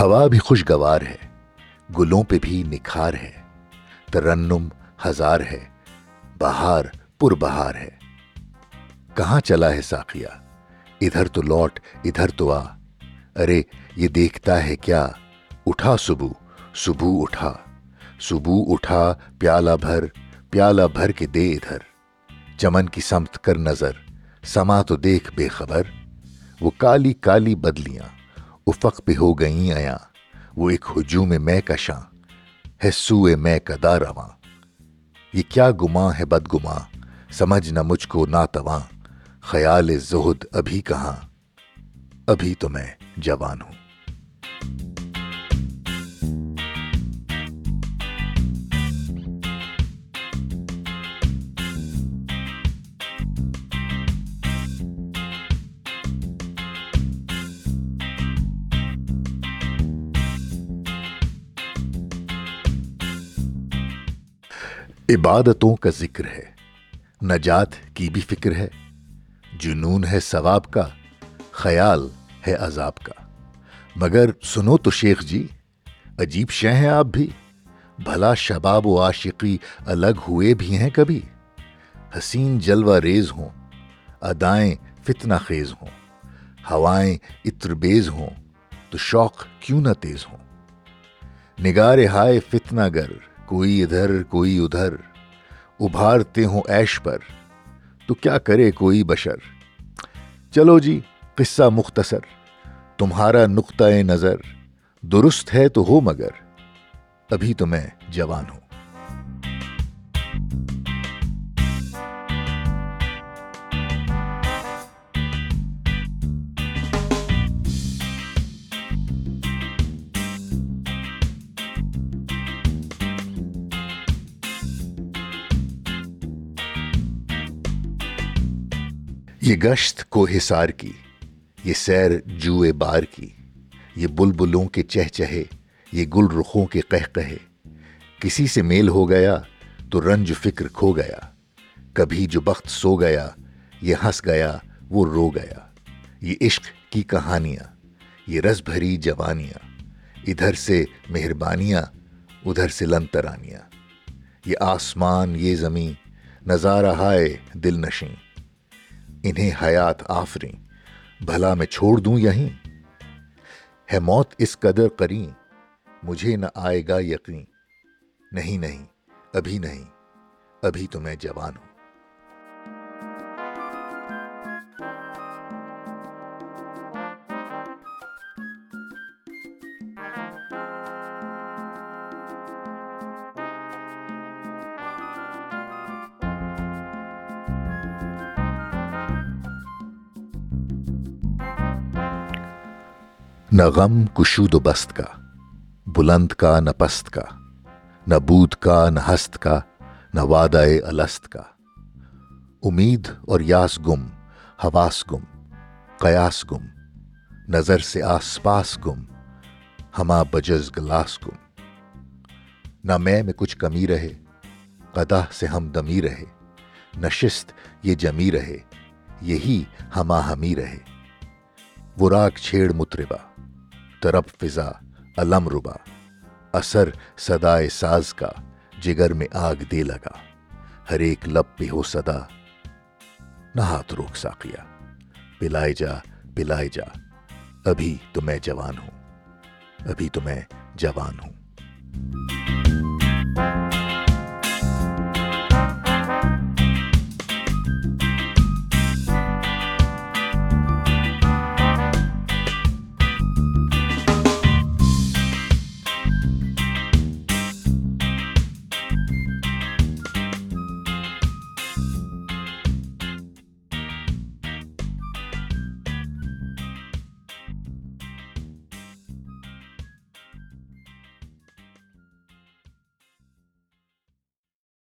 ہوا بھی خوشگوار ہے، گلوں پہ بھی نکھار ہے، ترنم ہزار ہے، بہار پر بہار ہے۔ کہاں چلا ہے ساقیہ؟ ادھر تو لوٹ، ادھر تو آ۔ ارے، یہ دیکھتا ہے کیا؟ اٹھا صبح صبح اٹھا۔ صبح اٹھا، پیالہ بھر پیالہ بھر کے دے ادھر۔ چمن کی سمت کر نظر، سما تو دیکھ بے خبر۔ وہ کالی کالی بدلیاں۔ افق پہ ہو گئیں آیاں، وہ ایک ہجوم میں کشاں ہے سوئے میں کدا رواں یہ کیا گماں ہے بد گماں سمجھ نہ مجھ کو ناتواں خیال زہد ابھی کہاں، ابھی تو میں جوان ہوں۔ عبادتوں کا ذکر ہے۔ نجات کی بھی فکر ہے۔ جنون ہے ثواب کا، خیال ہے عذاب کا۔ مگر سنو تو شیخ جی عجیب شے ہیں آپ بھی۔ بھلا شباب و عاشقی الگ ہوئے بھی ہیں کبھی۔ حسین جلوہ ریز ہوں، ادائیں فتنہ خیز ہوں۔ ہوائیں اتربیز ہوں، تو شوق کیوں نہ تیز ہوں۔ نگار ہائے فتنہ گر کوئی ادھر کوئی ادھر، ابھارتے ہوں ایش پر، تو کیا کرے کوئی بشر؟ چلو جی قصہ مختصر، تمہارا نقطۂ نظر، درست ہے تو ہو مگر ابھی تو میں جوان ہوں۔ یہ گشت کو حسار کی، یہ سیر جوئے بار کی، یہ بلبلوں کے چہ چہے، یہ گل رخوں کے قہ کہے کسی سے میل ہو گیا تو رنج فکر کھو گیا، کبھی جو بخت سو گیا، یہ ہنس گیا، وہ رو گیا۔ یہ عشق کی کہانیاں، یہ رس بھری جوانیاں، ادھر سے مہربانیاں، ادھر سے لنترانیاں۔ یہ آسمان، یہ زمین، نظارہ ہائے دل نشیں۔ انہیں حیات آفریں، بھلا میں چھوڑ دوں یہیں؟ ہے موت اس قدر کریں مجھے نہ آئے گا یقین۔ نہیں نہیں، ابھی نہیں، ابھی تو میں جوان ہوں۔ نہ غم کشود و بست کا، بلند کا نہ پست کا، نہ بود کا نہ ہست کا، نہ وعدہ الست کا۔ امید اور یاس گم، حواس گم، قیاس گم، نظر سے آس پاس گم، ہما بجز گلاس گم۔ نہ میں میں کچھ کمی رہے قدہ سے ہم دمی رہے نشست یہ جمی رہے، یہی ہما ہمی رہے۔ وہ راگ چھیڑ متربہ طرب فضا علم ربا، اثر صدائے ساز کا، جگر میں آگ دے لگا، ہر ایک لب پہ ہو صدا نہ ہاتھ روک ساقیا، پلائے جا پلائے جا، ابھی تو میں جوان ہوں، ابھی تو میں جوان ہوں۔